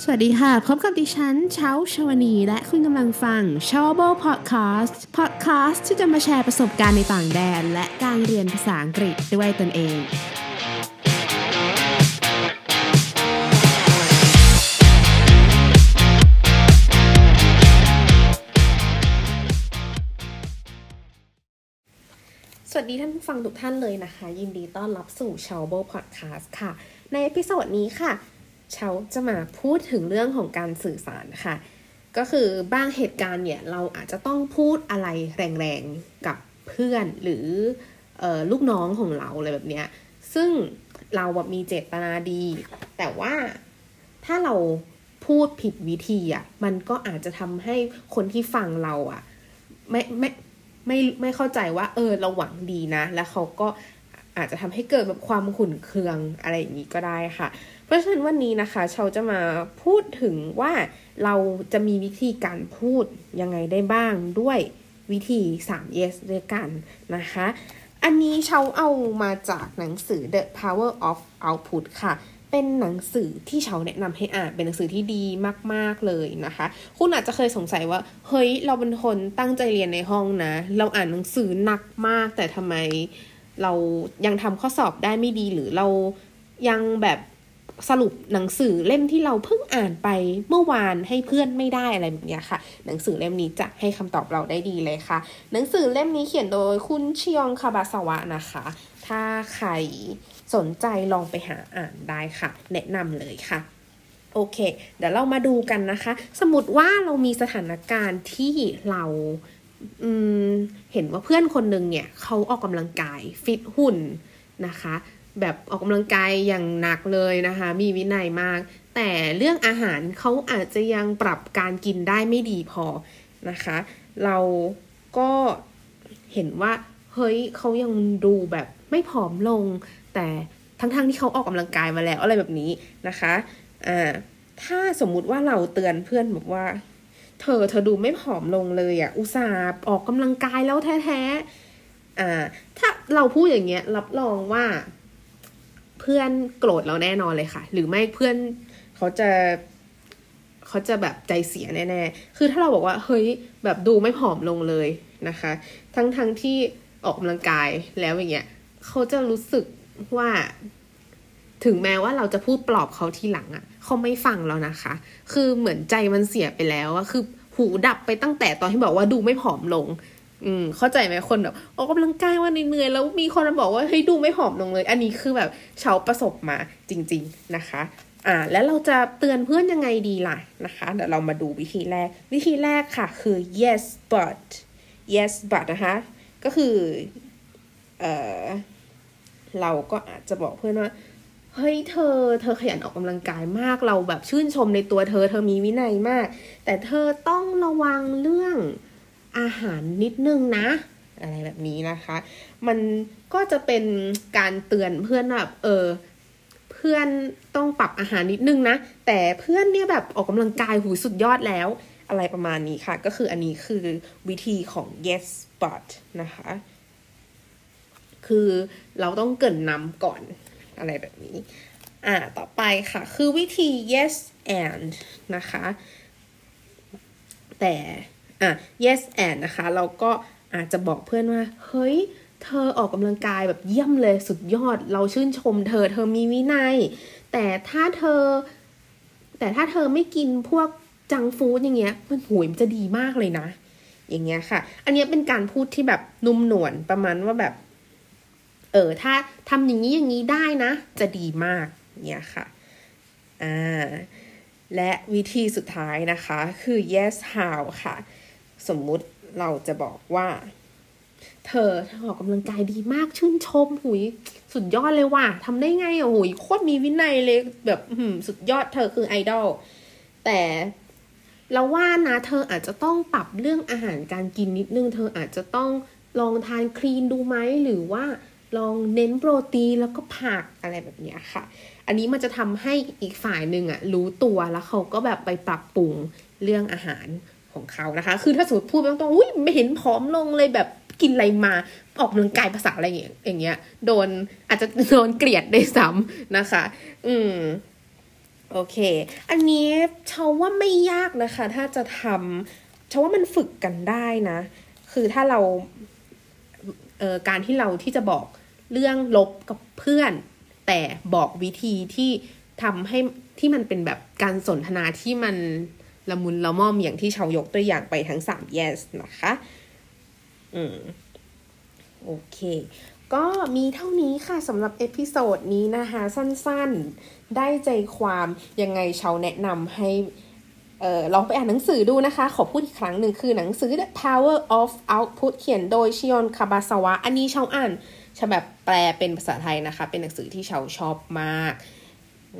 สวัสดีค่ะ พบกับดิฉันเช้าชวนี และคุณกำลังฟัง s h o w a b l e Podcast Podcast ที่จะมาแชร์ประสบการณ์ในต่างแดน และการเรียนภาษาอังกฤษด้วยตนเองสวัสดีท่านผู้ฟังทุกท่านเลยนะคะ ยินดีต้อนรับสู่ s h o w a b l e Podcast ค่ะ ใน episode นี้ค่ะ เชาจะมาพูดถึงเรื่องของการสื่อสารค่ะ ก็คือบางเหตุการณ์เนี่ยเราอาจจะต้องพูดอะไรแรงๆกับเพื่อนหรือออลูกน้องของเราอะไรแบบเนี้ยซึ่งเราแบบมีเจตนาดี แต่ว่าถ้าเราพูดผิดวิธีอะมันก็อาจจะทำให้คนที่ฟังเราอะไม่ไม่ไม่ไม่เข้าใจว่า เออเราหวังดีนะ แล้วเขาก็อาจจะทำให้เกิดแบบความขุ่นเคืองอะไรอย่างนี้ก็ได้ค่ะ ราะฉะนั้นวันนี้นะคะเชาจะมาพูดถึงว่าเราจะมีวิธีการพูดยังไงได้บ้างด้วยวิธี 3 yes ด้วยกันนะคะ อันนี้เชาเอามาจากหนังสือ The Power of Output ค่ะเป็นหนังสือที่เชาแนะนำให้อ่านเป็นหนังสือที่ดีมาก ๆ เลยนะคะ คุณอาจจะเคยสงสัยว่า เฮ้ย เราเป็นคนตั้งใจเรียนในห้องนะ เราอ่านหนังสือหนักมาก แต่ทำไมเรายังทำข้อสอบได้ไม่ดีหรือเรายังแบบ สรุปหนังสือเล่มที่เราเพิ่งอ่านไปเมื่อวานให้เพื่อนไม่ได้อะไรแบบนี้ค่ะ หนังสือเล่มนี้จะให้คำตอบเราได้ดีเลยค่ะ หนังสือเล่มนี้เขียนโดยคุณชิยองคาบาสวะนะคะ ถ้าใครสนใจลองไปหาอ่านได้ค่ะ แนะนำเลยค่ะโอเค เดี๋ยวเรามาดูกันนะคะ สมมติว่าเรามีสถานการณ์ที่เราเห็นว่าเพื่อนคนหนึ่งเนี่ยเขาออกกำลังกายฟิตหุ่นนะคะ แบบออกกำลังกายอย่างหนักเลยนะคะ มีวินัยมาก แต่เรื่องอาหารเขาอาจจะยังปรับการกินได้ไม่ดีพอนะคะ เราก็เห็นว่าเฮ้ยเขายังดูแบบไม่ผอมลง แต่ทั้งๆทที่เขาออกกำลังกายมาแล้วอะไรแบบนี้นะคะอ่าถ้าสมมุติว่าเราเตือนเพื่อนบอกว่า เธอเธอดูไม่ผอมลงเลยอะ่ะ อุตส่าห์ออกกำลังกายแล้วแท้ๆอ่าถ้าเราพูดอย่างเงี้ยรับรองว่า เพื่อนโกรธเราแน่นอนเลยค่ะ หรือไม่เพื่อนเขาจะเขาจะแบบใจเสียแน่ๆ คือถ้าเราบอกว่าเฮ้ยแบบดูไม่ผอมลงเลยนะคะ ทั้งๆทที่ออกกำลังกายแล้วอย่างเงี้ยเขาจะรู้สึกว่า ถึงแม้ว่าเราจะพูดปลอบเขาทีหลังอะ่ะเขาไม่ฟังแล้วนะคะ คือเหมือนใจมันเสียไปแล้วอะคือหูดับไปตั้งแต่ตอนที่บอกว่าดูไม่ผอมลง อืมเข้าใจไหมคนแบบออกกำลังกายวันเหนื่อยแล้วมีคนมาบอกว่าเฮ้ยดูไม่ผอมลงเลย อันนี้คือแบบชาวประสบมาจริง ๆนะคะ อ่า แล้วเราจะเตือนเพื่อนยังไงดีล่ะนะคะเดี๋ยวเรามาดูวิธีแรก วิธีแรกค่ะคือ yes but yes but นะคะ ก็คือเออเราก็อาจจะบอกเพื่อนว่าเฮ้ยเธอ เธอขยันออกกำลังกายมากเราแบบชื่นชมในตัวเธอ เธอมีวินัยมาก แต่เธอต้องระวังเรื่อง อาหารนิดนึงนะ อะไรแบบนี้นะคะ มันก็จะเป็นการเตือนเพื่อนแบบเออเพื่อนต้องปรับอาหารนิดนึงนะ แต่เพื่อนเนี่ยแบบออกกำลังกายหูสุดยอดแล้ว อะไรประมาณนี้ค่ะ ก็คืออันนี้คือวิธีของ yes but นะคะ คือเราต้องเกินนำก่อนอะไรแบบนี้ อ่า ต่อไปค่ะ คือวิธี yes and นะคะ แต่ อะ yes and นะคะเราก็อาจจะบอกเพื่อนว่า เฮ้ย เธอออกกำลังกายแบบเยี่ยมเลยสุดยอด เราชื่นชม เธอ เธอมีวินัย แต่ถ้าเธอ แต่ถ้าเธอไม่กินพวกจังฟู้ดอย่างเงี้ย มันหวยมันจะดีมากเลยนะ อย่างเงี้ยค่ะ อันนี้เป็นการพูดที่แบบนุ่มนวลประมาณว่าแบบ เออ ถ้าทำอย่างนี้อย่างนี้ได้นะ จะดีมากเนี่ยค่ะ อ่า และวิธีสุดท้ายนะคะ คือ yes how ค่ะ สมมุติเราจะบอกว่า เธออออกกำลังกายดีมากชื่นชมหุย สุดยอดเลยว่ะทำได้ไงอะหุยโคตรมีวินัยเลยแบบสุดยอดเธอคือไอดอลแต่เราว่านะเธออาจจะต้องปรับเรื่องอาหารการกินนิดนึง เธออาจจะต้องลองทานคลีนดูไหมหรือว่าลองเน้นโปรตีนแล้วก็ผักอะไรแบบนี้ค่ะ อันนี้มันจะทำให้อีกฝ่ายหนึ่งอะรู้ตัวแล้วเขาก็แบบไปปรับปรุงเรื่องอาหาร ของเขานะคะ คือถ้าสมมติพูดตรงๆอุ้ยไม่เห็นผอมลงเลยแบบกินอะไรมาออกกำลังกายภาษาอะไรอย่างเงี้ย โดนอาจจะโดนเกลียดได้ซ้ำนะคะ อืม โอเค อันนี้เชาว่าไม่ยากนะคะ ถ้าจะทำเชาว่ามันฝึกกันได้นะ คือถ้าเราเอ่อการที่เราที่จะบอกเรื่องลบกับเพื่อน แต่บอกวิธีที่ทำให้ที่มันเป็นแบบการสนทนาที่มัน ละมุนละม่อมอย่างที่เชายกตัวอย่างไปทั้งสาม yes นะคะ อืม โอเค ก็มีเท่านี้ค่ะสำหรับ episode นี้นะคะ สั้นๆ ได้ใจความยังไงเชาแนะนำให้ออลองไปอ่านหนังสือดูนะคะ ขอพูดอีกครั้งหนึ่งคือหนังสือ The Power of Output เขียนโดยชิออนคาบาซาวะ อันนี้เชาอ่านฉบับแปลเป็นภาษาไทยนะคะ เป็นหนังสือที่เชาชอบมาก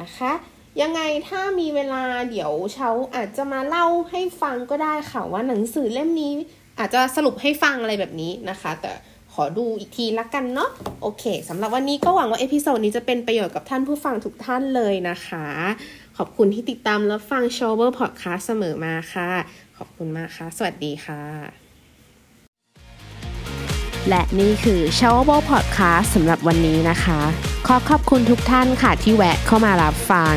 นะคะ ยังไงถ้ามีเวลาเดี๋ยวเชาอาจจะมาเล่าให้ฟังก็ได้ค่ะว่าหนังสือเล่มนี้อาจจะสรุปให้ฟังอะไรแบบนี้นะคะ แต่ขอดูอีกทีละกันเนาะโอเคสำหรับวันนี้ก็หวังว่า episode นี้จะเป็นประโยชน์กับท่านผู้ฟังทุกท่านเลยนะคะ ขอบคุณที่ติดตามและฟัง s h o w e r Podcast เสมอมาค่ะ ขอบคุณมากค่ะ สวัสดีค่ะ และนี่คือ s h o w a b l e Podcast สำหรับวันนี้นะคะ ขอขอบคุณทุกท่านค่ะที่แวะเข้ามารับฟัง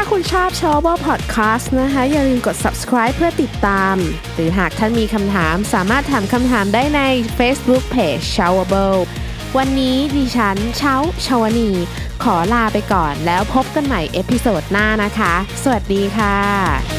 ถ้าคุณชอบ s h o w a b l e Podcast นะคะ อย่าลืมกด subscribe เพื่อติดตาม หรือหากท่านมีคำถามสามารถถามคำถามได้ใน Facebook Page s h o w a b l e วันนี้ดิฉันเชา เชาวนี ขอลาไปก่อนแล้วพบกันใหม่ episode หน้านะคะ สวัสดีค่ะ